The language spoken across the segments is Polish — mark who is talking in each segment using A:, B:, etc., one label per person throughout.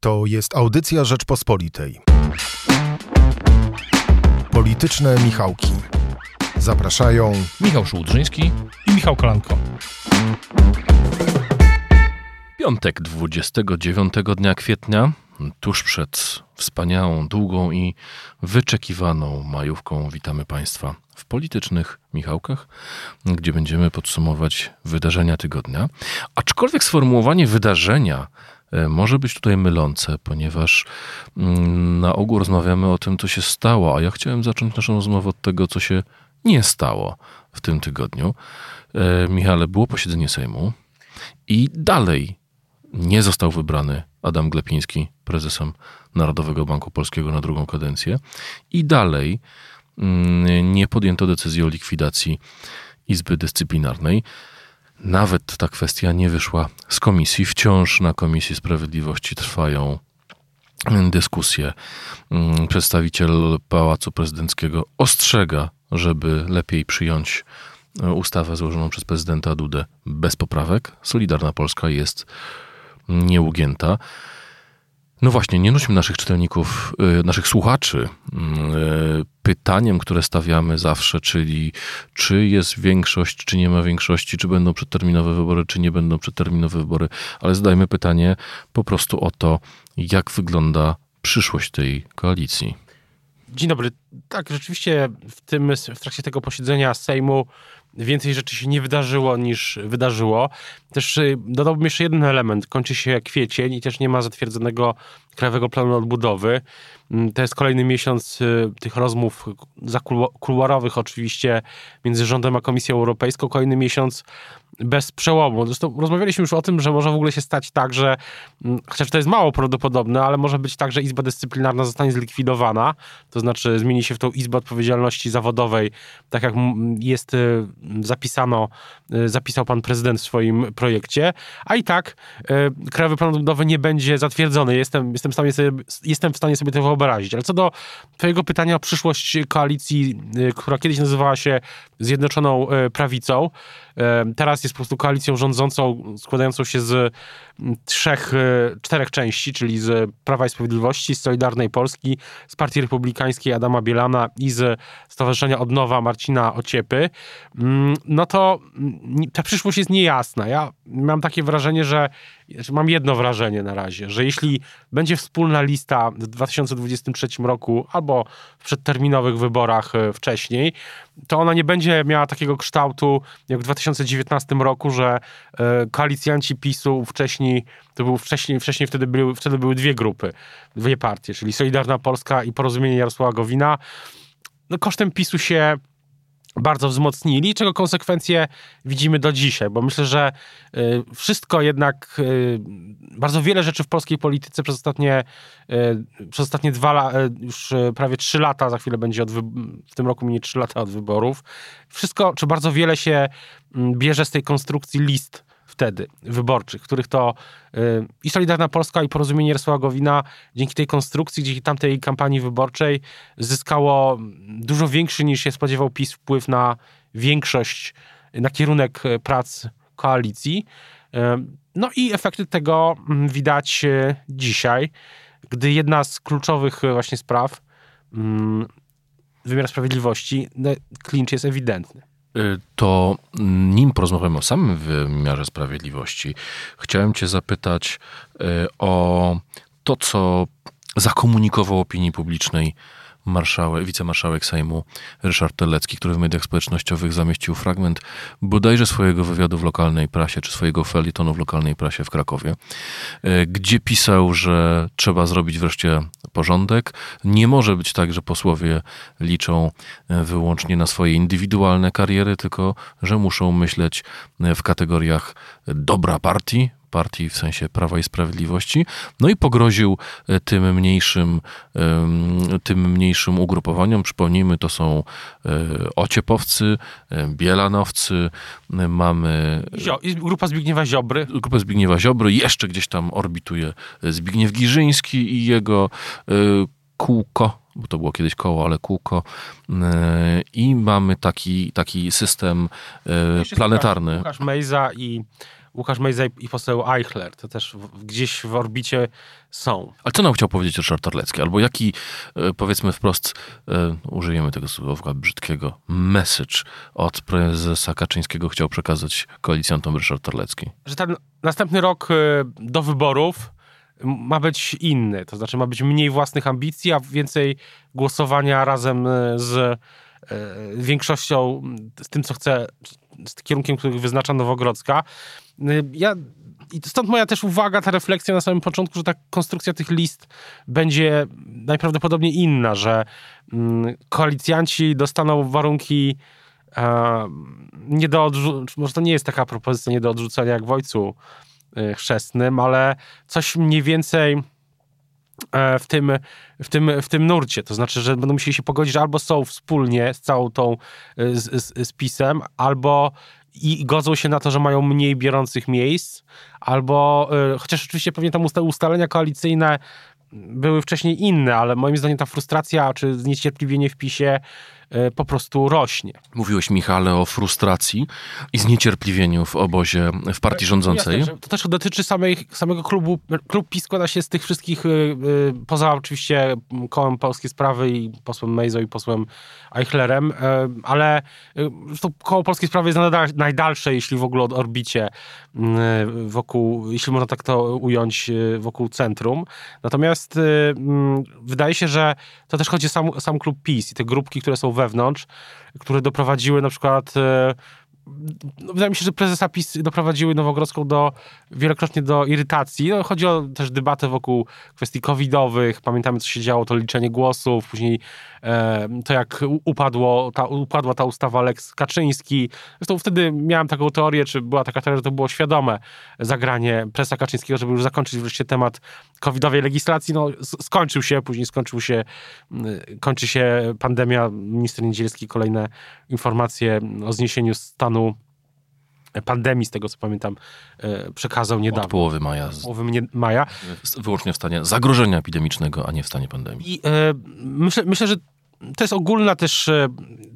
A: To jest audycja Rzeczpospolitej. Polityczne Michałki. Zapraszają
B: Michał Szułdrzyński
C: i Michał Kolanko.
B: Piątek 29 dnia kwietnia, tuż przed wspaniałą, długą i wyczekiwaną majówką witamy Państwa w politycznych Michałkach, gdzie będziemy podsumować wydarzenia tygodnia. Aczkolwiek sformułowanie wydarzenia może być tutaj mylące, ponieważ mm, na ogół rozmawiamy o tym, co się stało, a ja chciałem zacząć naszą rozmowę od tego, co się nie stało w tym tygodniu. E, Michale, było posiedzenie Sejmu i dalej nie został wybrany Adam Glepiński prezesem Narodowego Banku Polskiego na drugą kadencję i dalej mm, nie podjęto decyzji o likwidacji Izby Dyscyplinarnej. Nawet ta kwestia nie wyszła z komisji. Wciąż na Komisji Sprawiedliwości trwają dyskusje. Mm, przedstawiciel Pałacu Prezydenckiego ostrzega, żeby lepiej przyjąć e, ustawę złożoną przez prezydenta Dudę bez poprawek. Solidarna Polska jest nieugięta. No właśnie, nie nuśmy naszych czytelników, y, naszych słuchaczy y, pytaniem, które stawiamy zawsze, czyli czy jest większość, czy nie ma większości, czy będą przedterminowe wybory, czy nie będą przedterminowe wybory, ale zadajmy pytanie po prostu o to, jak wygląda przyszłość tej koalicji.
C: Dzień dobry. Tak, rzeczywiście w, tym, w trakcie tego posiedzenia Sejmu więcej rzeczy się nie wydarzyło niż wydarzyło. Też y, dodałbym jeszcze jeden element. Kończy się kwiecień i też nie ma zatwierdzonego Krajowego Planu Odbudowy. Mm, to jest kolejny miesiąc y, tych rozmów zakuluarowych oczywiście między rządem a Komisją Europejską. Kolejny miesiąc bez przełomu. Zresztą rozmawialiśmy już o tym, że może w ogóle się stać tak, że mm, chociaż to jest mało prawdopodobne, ale może być tak, że Izba Dyscyplinarna zostanie zlikwidowana, to znaczy zmieni się w tą Izbę Odpowiedzialności Zawodowej, tak jak jest y, zapisano, y, zapisał pan prezydent w swoim projekcie, a i tak Krajowy Plan Odbudowy nie będzie zatwierdzony. Jestem, jestem, w stanie sobie, jestem w stanie sobie to wyobrazić. Ale co do twojego pytania o przyszłość koalicji, która kiedyś nazywała się Zjednoczoną Prawicą, teraz jest po prostu koalicją rządzącą składającą się z trzech, czterech części, czyli z Prawa i Sprawiedliwości, z Solidarnej Polski, z Partii Republikańskiej Adama Bielana i z Stowarzyszenia Odnowa Marcina Ociepy, mm, no to mm, ta przyszłość jest niejasna. Ja mam takie wrażenie, że mam jedno wrażenie na razie, że jeśli będzie wspólna lista w 2023 roku albo w przedterminowych wyborach e, wcześniej, to ona nie będzie miała takiego kształtu jak w 2019 roku, że e, koalicjanci PiSu wcześniej, to był wcześniej, wcześniej wtedy, były, wtedy były dwie grupy, dwie partie, czyli Solidarna Polska i Porozumienie Jarosława Gowina. No, kosztem PiSu się bardzo wzmocnili, czego konsekwencje widzimy do dzisiaj, bo myślę, że y, wszystko jednak, y, bardzo wiele rzeczy w polskiej polityce przez ostatnie, y, przez ostatnie dwa, już prawie trzy lata, za chwilę będzie od, w tym roku minie trzy lata od wyborów, wszystko, czy bardzo wiele się mm, bierze z tej konstrukcji list wtedy wyborczych, których to y, i Solidarna Polska i Porozumienie Jarosława Gowina dzięki tej konstrukcji, dzięki tamtej kampanii wyborczej zyskało dużo większy niż się spodziewał PiS wpływ na większość, na kierunek prac koalicji. Y, no i efekty tego mm, widać y, dzisiaj, gdy jedna z kluczowych właśnie spraw mm, wymiar sprawiedliwości, no, klincz jest ewidentny.
B: Y, to nim porozmawiamy o samym wymiarze sprawiedliwości, chciałem Cię zapytać y, o to, co zakomunikował opinii publicznej marszałek, wicemarszałek Sejmu Ryszard Telecki, który w mediach społecznościowych zamieścił fragment bodajże swojego wywiadu w lokalnej prasie, czy swojego felietonu w lokalnej prasie w Krakowie, e, gdzie pisał, że trzeba zrobić wreszcie porządek. Nie może być tak, że posłowie liczą e, wyłącznie na swoje indywidualne kariery, tylko że muszą myśleć e, w kategoriach dobra partii, partii w sensie Prawa i Sprawiedliwości, no i pogroził e, tym mniejszym, tym mniejszym ugrupowaniom. Przypomnijmy, to są e, ociepowcy, e, bielanowcy, mamy...
C: Zio, grupa Zbigniewa Ziobry.
B: Grupa Zbigniewa Ziobry, jeszcze gdzieś tam orbituje Zbigniew Giżyński i jego kółko, bo to było kiedyś koło, ale kółko. I mamy taki, taki system planetarny.
C: Łukasz, Łukasz Mejza i Łukasz Mejza i poseł Eichler. To też w, gdzieś w orbicie są.
B: Ale co nam chciał powiedzieć Ryszard Terlecki? Albo jaki, e, powiedzmy wprost, e, użyjemy tego słowa brzydkiego, message od prezesa Kaczyńskiego chciał przekazać koalicjantom Ryszard Terlecki?
C: Że ten następny rok e, do wyborów ma być inny. To znaczy ma być mniej własnych ambicji, a więcej głosowania razem z większością, z tym, co chce, z kierunkiem, który wyznacza Nowogrodzka. Ja i stąd moja też uwaga, ta refleksja na samym początku, że ta konstrukcja tych list będzie najprawdopodobniej inna, że mm, koalicjanci dostaną warunki e, nie do odrzucenia, może to nie jest taka propozycja nie do odrzucenia jak w Ojcu e, Chrzestnym, ale coś mniej więcej e, w tym, w, tym, w tym nurcie. To znaczy, że będą musieli się pogodzić, że albo są wspólnie z całą tą e, z, z, z pisem, albo i godzą się na to, że mają mniej biorących miejsc, albo y, chociaż oczywiście pewnie tam ustalenia koalicyjne były wcześniej inne, ale moim zdaniem ta frustracja czy zniecierpliwienie w PiSie E, po prostu rośnie.
B: Mówiłeś, Michale, o frustracji i zniecierpliwieniu w obozie, w partii rządzącej.
C: Jasne, to też dotyczy samej, samego klubu. Klub PiS składa się z tych wszystkich, e, e, poza oczywiście kołem Polskie Sprawy i posłem Mejzo i posłem Eichlerem, ale to koło Polskie Sprawy jest najdalsze, jeśli w ogóle od orbicie wokół, jeśli można tak to ująć, wokół centrum. Natomiast wydaje się, że to też chodzi o sam, sam klub PiS i te grupki, które są wewnątrz, które doprowadziły na przykład e, no, wydaje mi się, że prezesa PiS doprowadziły Nowogrodzką do, wielokrotnie do irytacji. No, chodzi o też debatę wokół kwestii covidowych. Pamiętamy, co się działo, to liczenie głosów, później e, to, jak upadło, ta, upadła ta ustawa Lex Kaczyński. Zresztą wtedy miałem taką teorię, czy była taka teoria, że to było świadome zagranie prezesa Kaczyńskiego, żeby już zakończyć wreszcie temat covidowej legislacji. No, skończył się, później skończył się, kończy się pandemia. Minister Niedzielski kolejne informacje o zniesieniu stanu pandemii, z tego co pamiętam, e, przekazał niedawno.
B: Od połowy maja.
C: Od połowy maja.
B: Wyłącznie w stanie zagrożenia epidemicznego, a nie w stanie pandemii.
C: I e, myślę, myślę, że to jest ogólna też, e,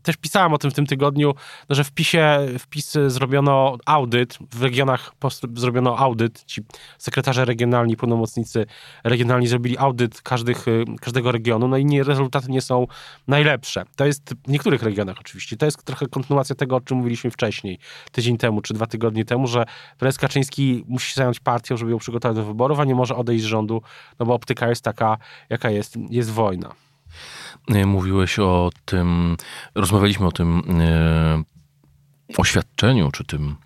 C: też pisałem o tym w tym tygodniu, no, że w PiSie, w PiS zrobiono audyt, w regionach zrobiono audyt, ci sekretarze regionalni, pełnomocnicy regionalni zrobili audyt każdych, e, każdego regionu, no i nie, rezultaty nie są najlepsze. To jest w niektórych regionach oczywiście, to jest trochę kontynuacja tego, o czym mówiliśmy wcześniej, tydzień temu, czy dwa tygodnie temu, że prezes Kaczyński musi się zająć partią, żeby ją przygotować do wyborów, a nie może odejść z rządu, no bo optyka jest taka, jaka jest, jest wojna.
B: E, mówiłeś o tym, rozmawialiśmy o tym e, oświadczeniu, czy tym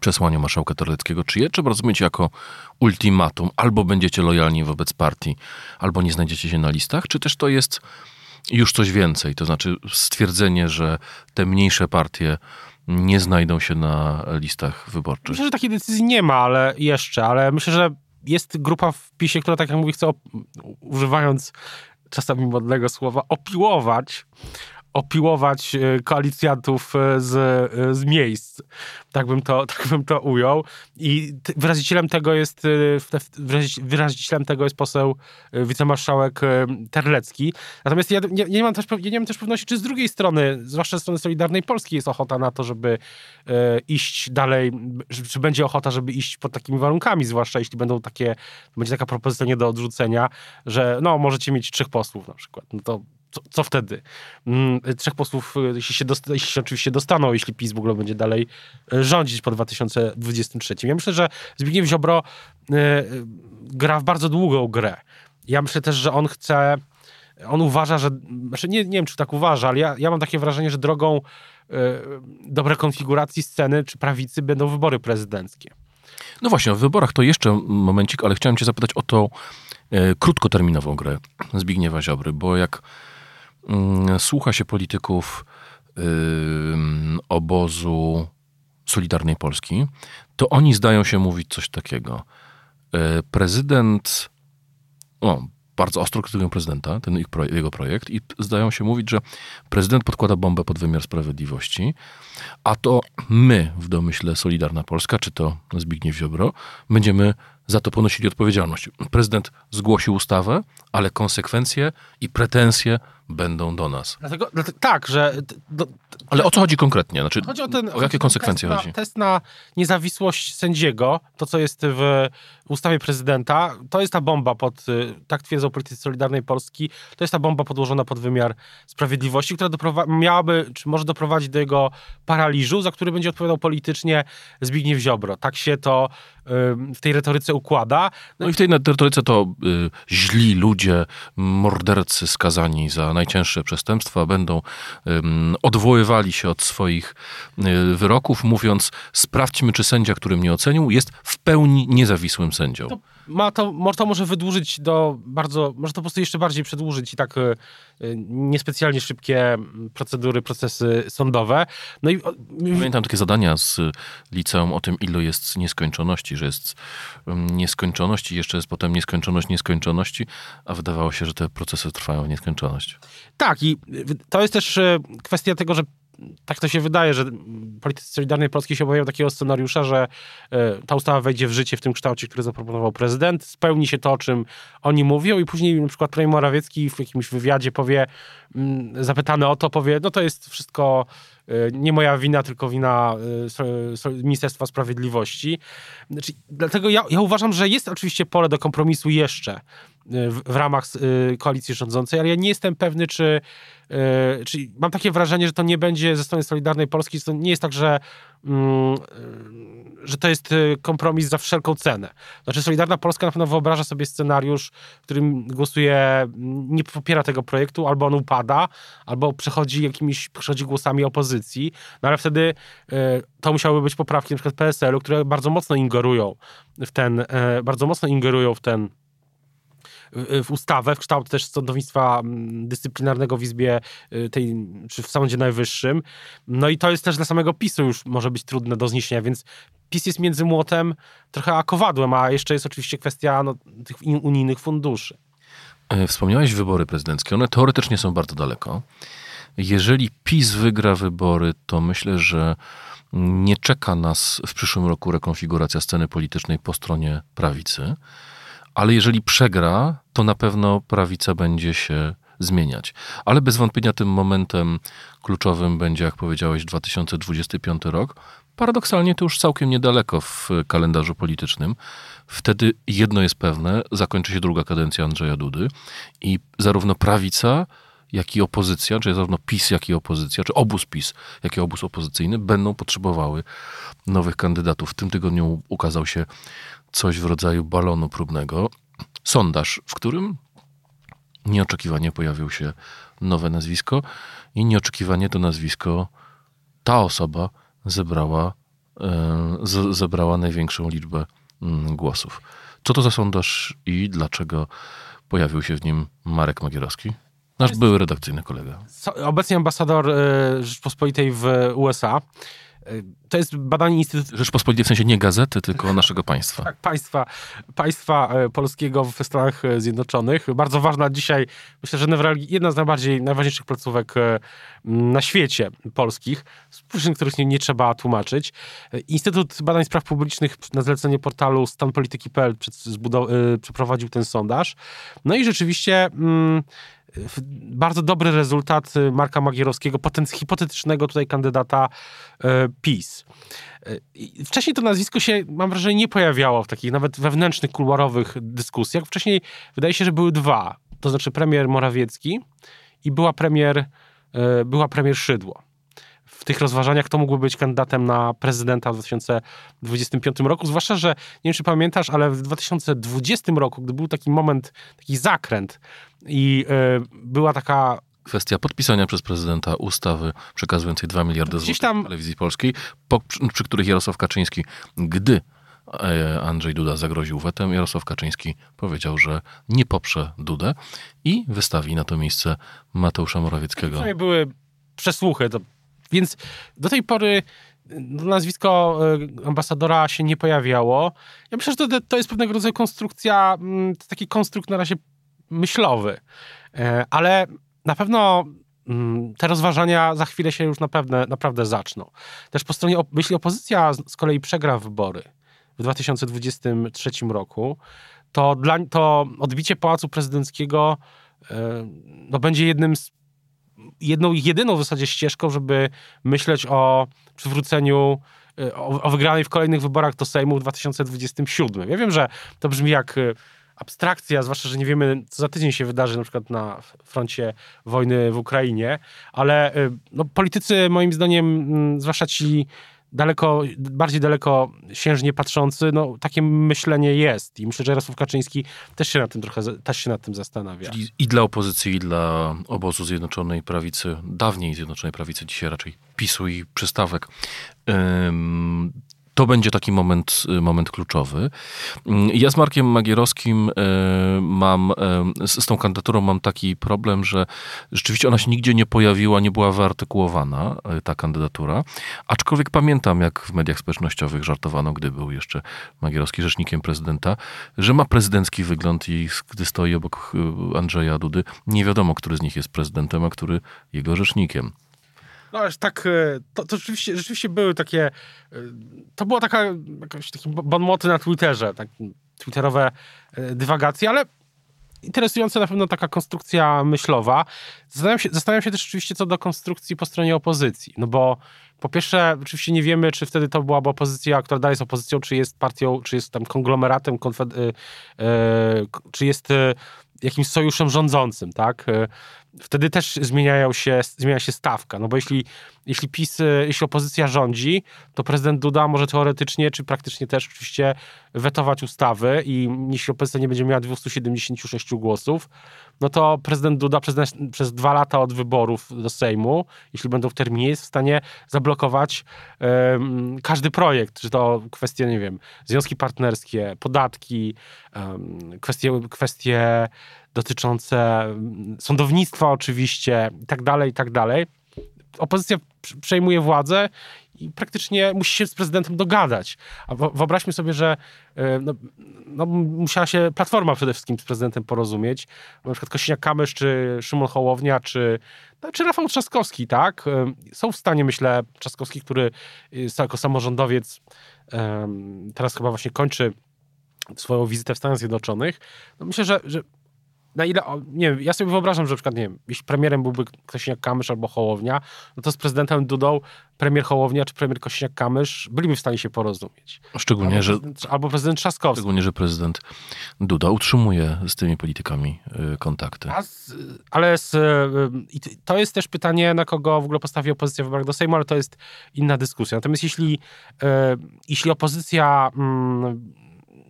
B: przesłaniu marszałka Terleckiego. Czy je trzeba rozumieć jako ultimatum? Albo będziecie lojalni wobec partii, albo nie znajdziecie się na listach, czy też to jest już coś więcej? To znaczy stwierdzenie, że te mniejsze partie nie znajdą się na listach wyborczych.
C: Myślę, że takiej decyzji nie ma, ale jeszcze, ale myślę, że jest grupa w PiSie, która tak jak mówię, chce, używając czasami modnego słowa, opiłować opiłować e, koalicjantów e, z, e, z miejsc. Tak bym, to, tak bym to ujął. I wyrazicielem tego jest wyrazicielem tego jest poseł wicemarszałek Terlecki. Natomiast ja nie, nie, mam też, nie mam też pewności, czy z drugiej strony, zwłaszcza ze strony Solidarnej Polski jest ochota na to, żeby iść dalej, czy będzie ochota, żeby iść pod takimi warunkami, zwłaszcza jeśli będą takie, będzie taka propozycja nie do odrzucenia, że no, możecie mieć trzech posłów na przykład. No to co, co wtedy? Mm, trzech posłów, y, jeśli się, dosta, jeśli się oczywiście dostaną, jeśli PiS w ogóle będzie dalej y, rządzić po 2023. Ja myślę, że Zbigniew Ziobro y, gra w bardzo długą grę. Ja myślę też, że on chce, on uważa, że, znaczy nie, nie wiem, czy tak uważa, ale ja, ja mam takie wrażenie, że drogą dobrej konfiguracji sceny czy prawicy będą wybory prezydenckie.
B: No właśnie, o wyborach to jeszcze momencik, ale chciałem cię zapytać o tą krótkoterminową grę Zbigniewa Ziobry, bo jak słucha się polityków obozu Solidarnej Polski, to oni zdają się mówić coś takiego. E, prezydent, o, bardzo ostro krytykują prezydenta, ten ich jego projekt i zdają się mówić, że prezydent podkłada bombę pod wymiar sprawiedliwości, a to my w domyśle Solidarna Polska, czy to Zbigniew Ziobro, będziemy za to ponosili odpowiedzialność. Prezydent zgłosił ustawę, ale konsekwencje i pretensje będą do nas.
C: Dlatego, dlatego tak, że... Do,
B: Ale o co chodzi konkretnie? Znaczy,
C: Chodzi o, ten,
B: o jakie konsekwencje
C: test
B: chodzi?
C: Na, test na niezawisłość sędziego, to co jest w ustawie prezydenta, to jest ta bomba pod, y, tak twierdzą politycy Solidarnej Polski, to jest ta bomba podłożona pod wymiar sprawiedliwości, która miałaby, czy może doprowadzić do jego paraliżu, za który będzie odpowiadał politycznie Zbigniew Ziobro. Tak się to y, w tej retoryce układa.
B: No i w tej retoryce to y, źli ludzie, mordercy skazani za najcięższe przestępstwa będą odwoływali się od swoich y, wyroków, mówiąc sprawdźmy, czy sędzia, który mnie ocenił, jest w pełni niezawisłym sędzią.
C: To ma to, to może wydłużyć do bardzo, może to po prostu jeszcze bardziej przedłużyć i tak y, y, niespecjalnie szybkie procedury, procesy sądowe. No i
B: Pamiętam takie zadania z liceum o tym, ile jest nieskończoności, że jest ym, nieskończoność i jeszcze jest potem nieskończoność nieskończoności, a wydawało się, że te procesy trwają w nieskończoność.
C: Tak, i to jest też e, kwestia tego, że tak to się wydaje, że politycy Solidarnej Polski się obawiają takiego scenariusza, że e, ta ustawa wejdzie w życie w tym kształcie, który zaproponował prezydent, spełni się to, o czym oni mówią i później na przykład premier Morawiecki w jakimś wywiadzie powie, mm, zapytany o to, powie, no to jest wszystko e, nie moja wina, tylko wina Ministerstwa Sprawiedliwości. Znaczy, dlatego ja, ja uważam, że jest oczywiście pole do kompromisu jeszcze w, w ramach y, koalicji rządzącej, ale ja nie jestem pewny, czy, y, czy mam takie wrażenie, że to nie będzie ze strony Solidarnej Polski, to nie jest tak, że, mm, y, że to jest y, kompromis za wszelką cenę. Znaczy Solidarna Polska na pewno wyobraża sobie scenariusz, w którym głosuje, mm, nie popiera tego projektu, albo on upada, albo przechodzi jakimiś, przechodzi głosami opozycji, no ale wtedy y, to musiałyby być poprawki przykład PSL-u, które bardzo mocno ingerują w ten, y, bardzo mocno ingerują w ten w ustawę, w kształt też sądownictwa mm, dyscyplinarnego w Izbie y, tej, czy w Sądzie Najwyższym. No i to jest też dla samego PiSu już może być trudne do zniesienia, więc PiS jest między młotem trochę a kowadłem, a jeszcze jest oczywiście kwestia no, tych unijnych funduszy.
B: E, Wspomniałeś wybory prezydenckie. One teoretycznie są bardzo daleko. Jeżeli PiS wygra wybory, to myślę, że nie czeka nas w przyszłym roku rekonfiguracja sceny politycznej po stronie prawicy. Ale jeżeli przegra, to na pewno prawica będzie się zmieniać. Ale bez wątpienia tym momentem kluczowym będzie, jak powiedziałeś, 2025 rok. Paradoksalnie to już całkiem niedaleko w kalendarzu politycznym. Wtedy jedno jest pewne, zakończy się druga kadencja Andrzeja Dudy i zarówno prawica, jak i opozycja, czy zarówno PiS, jak i opozycja, czy obóz PiS, jak i obóz opozycyjny będą potrzebowały nowych kandydatów. W tym tygodniu ukazał się coś w rodzaju balonu próbnego. Sondaż, w którym nieoczekiwanie pojawił się nowe nazwisko i nieoczekiwanie to nazwisko ta osoba zebrała, e, z, zebrała największą liczbę mm, głosów. Co to za sondaż i dlaczego pojawił się w nim Marek Magierowski? Nasz były redakcyjny kolega.
C: Obecnie ambasador y, Rzeczpospolitej w USA. Y, To jest badanie Instytutu
B: Rzeczpospolitej w sensie nie gazety, tylko naszego państwa.
C: tak, państwa, państwa e, polskiego w Stanach e, Zjednoczonych. Bardzo ważna dzisiaj, myślę, że jedna z najbardziej, najważniejszych placówek e, na świecie polskich, z przyczyn, których nie, nie trzeba tłumaczyć. Instytut Badań Spraw Publicznych na zlecenie portalu stanpolityki.pl przeprowadził ten sondaż. No i rzeczywiście mm, bardzo dobry rezultat e, Marka Magierowskiego, potenc- hipotetycznego tutaj kandydata e, PiS. I Wcześniej to nazwisko się, mam wrażenie, nie pojawiało w takich nawet wewnętrznych, kuluarowych dyskusjach. Wcześniej wydaje się, że były dwa. To znaczy premier Morawiecki i była premier, była premier Szydło. W tych rozważaniach, kto mógłby być kandydatem na prezydenta w 2025 roku. Zwłaszcza, że nie wiem, czy pamiętasz, ale w 2020 roku, gdy był taki moment, taki zakręt i e, była taka
B: Kwestia podpisania przez prezydenta ustawy przekazującej 2 miliardy złotych
C: tam-
B: telewizji polskiej, po, przy, przy których Jarosław Kaczyński, gdy e, Andrzej Duda zagroził wetem, Jarosław Kaczyński powiedział, że nie poprze Dudę i wystawi na to miejsce Mateusza Morawieckiego.
C: Przynajmniej były przesłuchy. To, więc do tej pory no, nazwisko e, ambasadora się nie pojawiało. Ja myślę, że to, to jest pewnego rodzaju konstrukcja, mm, taki konstrukt na razie myślowy. E, Ale na pewno mm, te rozważania za chwilę się już naprawdę, naprawdę zaczną. Też po stronie, jeśli opozycja z z kolei przegra wybory w 2023 roku, to, dla, to odbicie Pałacu Prezydenckiego e, no, będzie jednym z jedną jedyną w zasadzie ścieżką, żeby myśleć o przywróceniu y, o, o wygranej w kolejnych wyborach do Sejmu w 2027. Ja wiem, że to brzmi jak y, abstrakcja, zwłaszcza, że nie wiemy, co za tydzień się wydarzy na przykład na froncie wojny w Ukrainie, ale y, no, politycy moim zdaniem, zwłaszcza ci daleko, bardziej daleko siężnie patrzący, no takie myślenie jest i myślę, że Jarosław Kaczyński też się nad tym trochę, też się nad tym zastanawia.
B: Czyli i dla opozycji, i dla obozu Zjednoczonej Prawicy, dawniej Zjednoczonej Prawicy, dzisiaj raczej PiSu i przystawek, to będzie taki moment, y, moment kluczowy. Mm, ja z Markiem Magierowskim y, mam, y, z tą kandydaturą mam taki problem, że rzeczywiście ona się nigdzie nie pojawiła, nie była wyartykułowana, ta kandydatura. Aczkolwiek pamiętam, jak w mediach społecznościowych żartowano, gdy był jeszcze Magierowski rzecznikiem prezydenta, że ma prezydencki wygląd i gdy stoi obok Andrzeja Dudy, nie wiadomo, który z nich jest prezydentem, a który jego rzecznikiem.
C: No aż tak, e, to, to rzeczywiście, rzeczywiście były takie, e, to była taka, jakaś taki bonmoty na Twitterze, tak, twitterowe e, dywagacje, ale interesująca na pewno taka konstrukcja myślowa. Zastanawiam się, zastanawiam się też oczywiście co do konstrukcji po stronie opozycji, no bo po pierwsze, oczywiście nie wiemy, czy wtedy to byłaby opozycja, która dalej jest opozycją, czy jest partią, czy jest tam konglomeratem, konfed- czy jest jakimś sojuszem rządzącym, tak? Wtedy też zmieniają się, zmienia się stawka. No bo jeśli, jeśli PiS, jeśli opozycja rządzi, to prezydent Duda może teoretycznie, czy praktycznie też oczywiście wetować ustawy i jeśli opozycja nie będzie miała 276 głosów, no to prezydent Duda przez, przez dwa lata od wyborów do Sejmu, jeśli będą w terminie, jest w stanie zablokować um, każdy projekt, czy to kwestie, nie wiem, związki partnerskie, podatki, um, kwestie, kwestie dotyczące mm, sądownictwa oczywiście i tak dalej, i tak dalej. Opozycja przejmuje władzę i praktycznie musi się z prezydentem dogadać. A wyobraźmy sobie, że e, no, no, musiała się Platforma przede wszystkim z prezydentem porozumieć. Na przykład Kosiniak-Kamysz, czy Szymon Hołownia, czy, no, czy Rafał Trzaskowski, tak? E, są w stanie, myślę, Trzaskowski, który jako samorządowiec teraz chyba właśnie kończy swoją wizytę w Stanach Zjednoczonych. No myślę, że, że na ile, nie wiem, ja sobie wyobrażam, że na przykład, nie wiem, jeśli premierem byłby ktoś jak Kamysz albo Hołownia, no to z prezydentem Dudą premier Hołownia czy premier Kośniak-Kamysz byliby w stanie się porozumieć.
B: Szczególnie,
C: albo
B: że...
C: Prezydent, albo prezydent Trzaskowski.
B: Szczególnie, że prezydent Duda utrzymuje z tymi politykami y, kontakty.
C: Z, ale z, y, to jest też pytanie, na kogo w ogóle postawi opozycja w wyborach do Sejmu, ale to jest inna dyskusja. Natomiast jeśli, y, jeśli opozycja mm,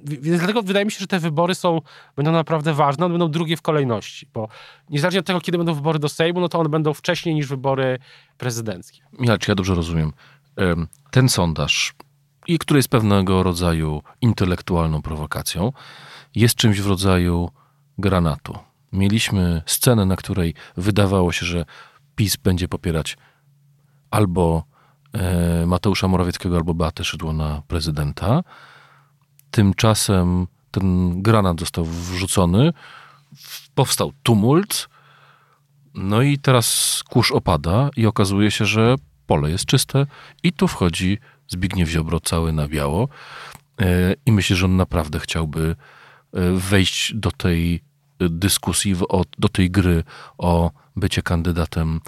C: więc dlatego wydaje mi się, że te wybory są, będą naprawdę ważne, one będą drugie w kolejności, bo niezależnie od tego, kiedy będą wybory do Sejmu, no to one będą wcześniej niż wybory prezydenckie.
B: Ja, czy ja dobrze rozumiem? Ten sondaż, który jest pewnego rodzaju intelektualną prowokacją, jest czymś w rodzaju granatu. Mieliśmy scenę, na której wydawało się, że PiS będzie popierać albo e, Mateusza Morawieckiego, albo Beatę Szydło na prezydenta, Tymczasem ten granat został wrzucony, powstał tumult, no i teraz kurz opada i okazuje się, że pole jest czyste i tu wchodzi Zbigniew Ziobro cały na biało e, i myślę, że on naprawdę chciałby e, wejść do tej dyskusji, do tej gry o bycie kandydatem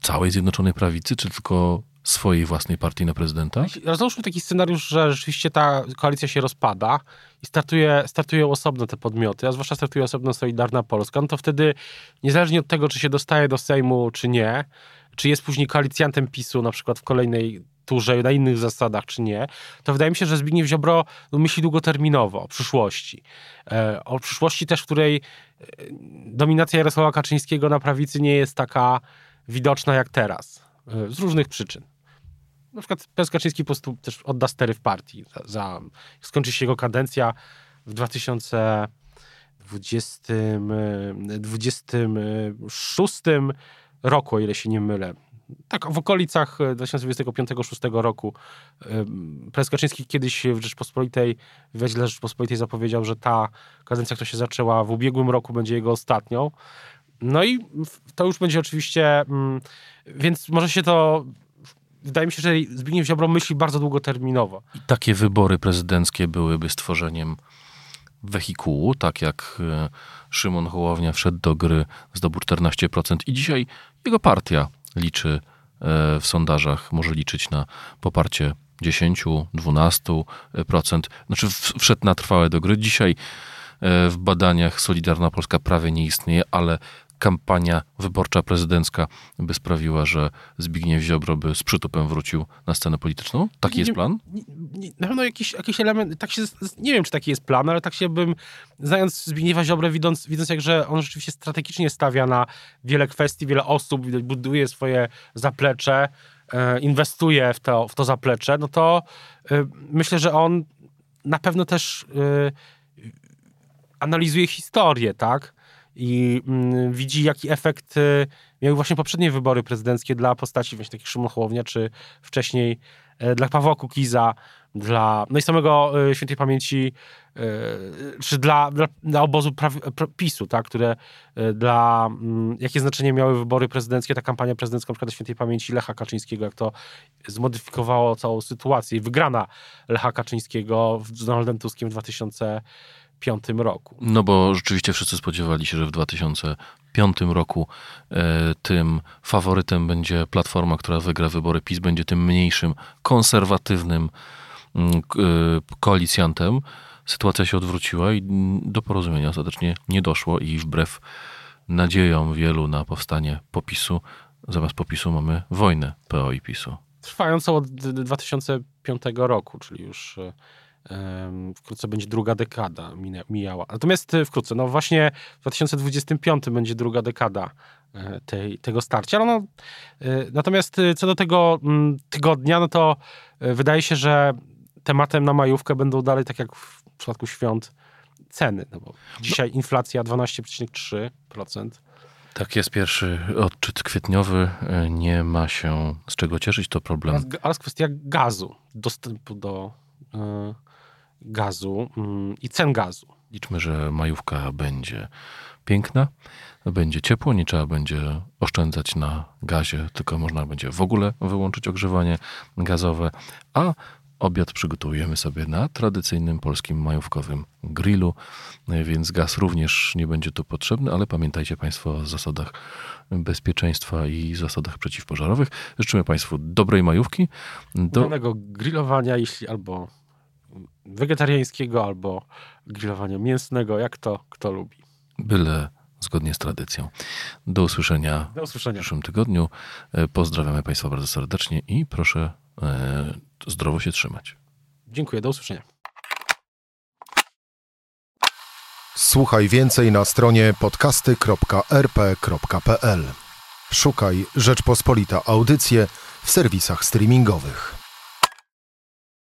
B: całej Zjednoczonej Prawicy, czy tylko swojej własnej partii na prezydenta?
C: Rozłóżmy taki scenariusz, że rzeczywiście ta koalicja się rozpada i startuje, startują osobno te podmioty, a zwłaszcza startuje osobno Solidarna Polska, no to wtedy niezależnie od tego, czy się dostaje do Sejmu, czy nie, czy jest później koalicjantem PiSu na przykład w kolejnej turze, na innych zasadach, czy nie, to wydaje mi się, że Zbigniew Ziobro no, myśli długoterminowo o przyszłości. E, o przyszłości też, w której e, dominacja Jarosława Kaczyńskiego na prawicy nie jest taka widoczna jak teraz. E, z różnych przyczyn na przykład Piotr Kaczyński po prostu też odda stery w partii. Za, za, skończy się jego kadencja w 2026 roku, o ile się nie mylę. Tak, w okolicach 2025-2026 roku prezes Kaczyński kiedyś w Rzeczpospolitej, w wywiadzie Rzeczpospolitej zapowiedział, że ta kadencja, która się zaczęła w ubiegłym roku, będzie jego ostatnią. No i to już będzie oczywiście, mm, więc może się to wydaje mi się, że Zbigniew Ziobro myśli bardzo długoterminowo.
B: I takie wybory prezydenckie byłyby stworzeniem wehikułu, tak jak e, Szymon Hołownia wszedł do gry, zdobył 14% i dzisiaj jego partia liczy w sondażach, może liczyć na poparcie 10-12%. Znaczy wszedł na trwałe do gry. Dzisiaj w badaniach Solidarna Polska prawie nie istnieje, ale kampania wyborcza prezydencka by sprawiła, że Zbigniew Ziobro by z przytupem wrócił na scenę polityczną? Taki nie, jest plan?
C: Nie, nie, na pewno jakiś, jakiś element, tak się, nie wiem, czy taki jest plan, ale tak się bym, znając Zbigniewa Ziobrę, widząc, widząc jak, że on rzeczywiście strategicznie stawia na wiele kwestii, wiele osób, buduje swoje zaplecze, e, inwestuje w to, w to zaplecze, no to e, myślę, że on na pewno też e, analizuje historię, tak? I mm, widzi, jaki efekt y, miały właśnie poprzednie wybory prezydenckie dla postaci właśnie takich Szymon Hołownia, czy wcześniej e, dla Pawła Kukiza, dla, no i samego y, świętej pamięci, czy dla, dla, dla obozu PiSu, tak, które dla, mm, jakie znaczenie miały wybory prezydenckie, ta kampania prezydencka przykład świętej pamięci Lecha Kaczyńskiego, jak to zmodyfikowało całą sytuację i wygrana Lecha Kaczyńskiego z Donaldem Tuskiem w 2000 2005 roku.
B: No bo rzeczywiście wszyscy spodziewali się, że w 2005 roku e, tym faworytem będzie Platforma, która wygra wybory PiS, będzie tym mniejszym, konserwatywnym mm, e, koalicjantem. Sytuacja się odwróciła i do porozumienia ostatecznie nie doszło i wbrew nadziejom wielu na powstanie popisu, zamiast popisu mamy wojnę PO i PiSu.
C: Trwającą od 2005 roku, czyli już e, Wkrótce będzie druga dekada mijała. Natomiast e, wkrótce, no właśnie w 2025 będzie druga dekada e, tej, tego starcia. No, no, natomiast co do tego mm, tygodnia, no to wydaje się, że tematem na majówkę będą dalej, tak jak w przypadku świąt, ceny. No bo dzisiaj no. inflacja 12,3%.
B: Tak jest pierwszy odczyt kwietniowy. Nie ma się z czego cieszyć, to problem.
C: Oraz, oraz kwestia gazu, dostępu do gazu mm, i cen gazu.
B: Liczmy, że majówka będzie piękna, będzie ciepło, nie trzeba będzie oszczędzać na gazie, tylko można będzie w ogóle wyłączyć ogrzewanie gazowe, a obiad przygotujemy sobie na tradycyjnym polskim majówkowym grillu, więc gaz również nie będzie tu potrzebny, ale pamiętajcie Państwo o zasadach bezpieczeństwa i zasadach przeciwpożarowych. Życzymy Państwu dobrej majówki.
C: Do... Grillowania, jeśli albo wegetariańskiego albo grillowania mięsnego, jak to kto lubi.
B: Byle zgodnie z tradycją. Do usłyszenia,
C: Do usłyszenia.
B: w przyszłym tygodniu. E, pozdrawiamy Państwa bardzo serdecznie i proszę e, zdrowo się trzymać.
C: Dziękuję, do usłyszenia.
A: Słuchaj więcej na stronie podcasty.rp.pl. Szukaj Rzeczpospolita Audycje w serwisach streamingowych.